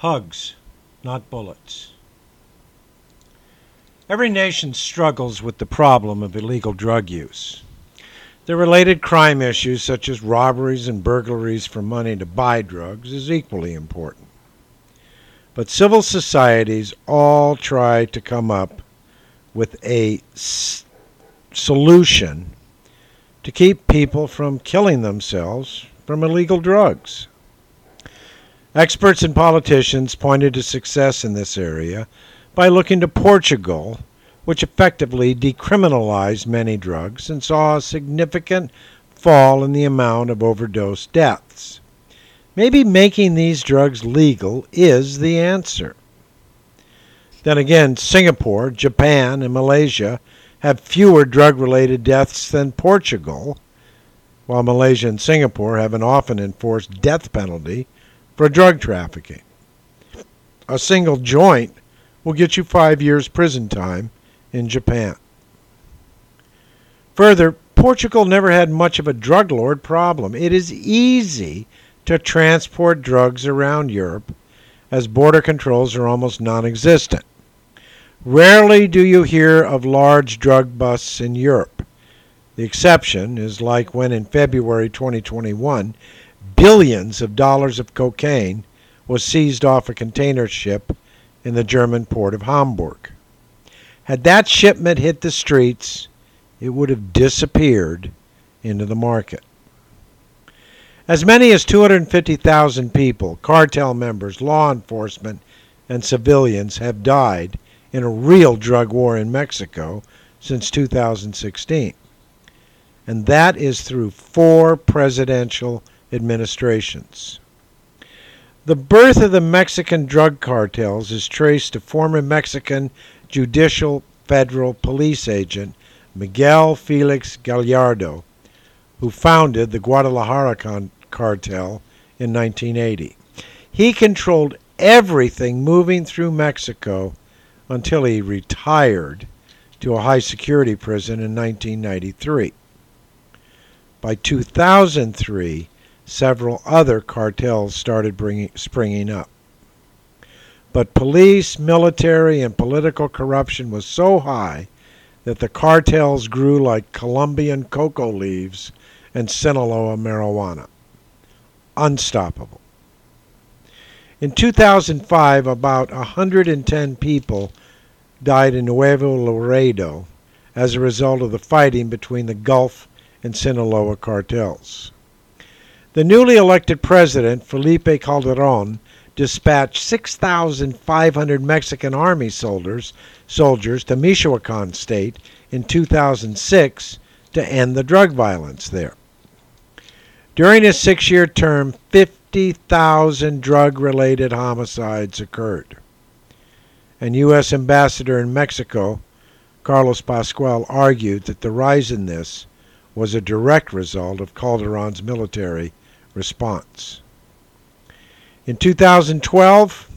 Hugs, not bullets. Every nation struggles with the problem of illegal drug use. The related crime issues, such as robberies and burglaries for money to buy drugs, is equally important. But civil societies all try to come up with a s- solution to keep people from killing themselves from illegal drugs. Experts and politicians pointed to success in this area by looking to Portugal, which effectively decriminalized many drugs and saw a significant fall in the amount of overdose deaths. Maybe making these drugs legal is the answer. Then again, Singapore, Japan, and Malaysia have fewer drug related deaths than Portugal, while Malaysia and Singapore have an often enforced death penalty for drug trafficking. A single joint will get you five years prison time in Japan. Further, Portugal never had much of a drug lord problem. It is easy to transport drugs around Europe as border controls are almost non existent. Rarely do you hear of large drug busts in Europe. The exception is like when in February 2021 billions of dollars of cocaine was seized off a container ship in the German port of Hamburg. Had that shipment hit the streets, it would have disappeared into the market. As many as 250,000 people, cartel members, law enforcement, and civilians have died in a real drug war in Mexico since 2016. And that is through four presidential administrations. The birth of the Mexican drug cartels is traced to former Mexican judicial federal police agent Miguel Felix Gallardo, who founded the Guadalajara con- cartel in 1980. He controlled everything moving through Mexico until he retired to a high security prison in 1993. By 2003, several other cartels started bringing, springing up. But police, military, and political corruption was so high that the cartels grew like Colombian cocoa leaves and Sinaloa marijuana. Unstoppable. In 2005, about 110 people died in Nuevo Laredo as a result of the fighting between the Gulf and Sinaloa cartels. The newly elected president, Felipe Calderon, dispatched 6,500 Mexican army soldiers, soldiers to Michoacan state in 2006 to end the drug violence there. During his six year term, 50,000 drug related homicides occurred. And U.S. Ambassador in Mexico, Carlos Pascual, argued that the rise in this was a direct result of Calderon's military response. In 2012,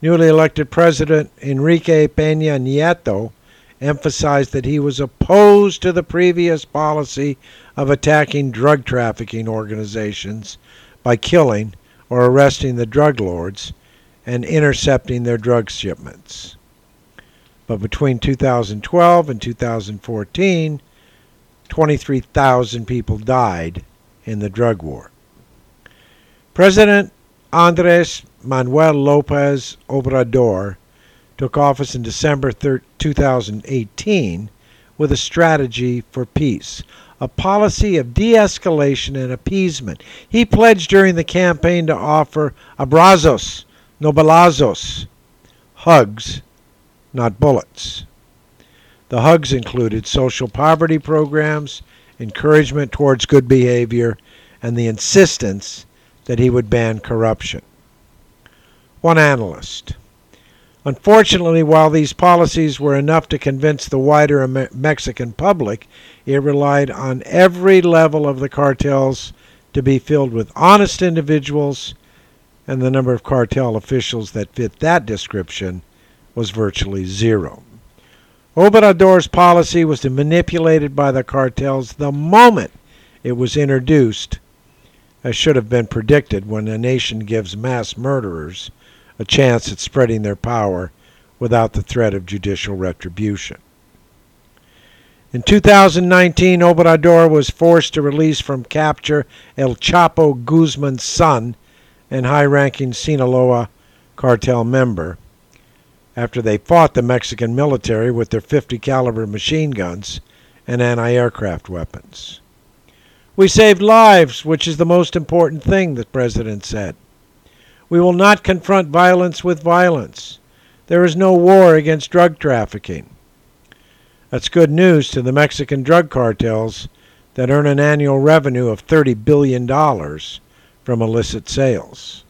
newly elected President Enrique Peña Nieto emphasized that he was opposed to the previous policy of attacking drug trafficking organizations by killing or arresting the drug lords and intercepting their drug shipments. But between 2012 and 2014, 23,000 people died in the drug war. President Andres Manuel Lopez Obrador took office in December 2018 with a strategy for peace, a policy of de escalation and appeasement. He pledged during the campaign to offer abrazos, no balazos, hugs, not bullets. The hugs included social poverty programs, encouragement towards good behavior, and the insistence that he would ban corruption. One analyst. Unfortunately, while these policies were enough to convince the wider Mexican public, it relied on every level of the cartels to be filled with honest individuals, and the number of cartel officials that fit that description was virtually zero. Obrador's policy was to manipulate it by the cartels the moment it was introduced, as should have been predicted when a nation gives mass murderers a chance at spreading their power without the threat of judicial retribution. In 2019, Obrador was forced to release from capture El Chapo Guzman's son and high ranking Sinaloa cartel member after they fought the Mexican military with their 50 caliber machine guns and anti-aircraft weapons. We saved lives, which is the most important thing, the president said. We will not confront violence with violence. There is no war against drug trafficking. That's good news to the Mexican drug cartels that earn an annual revenue of $30 billion from illicit sales.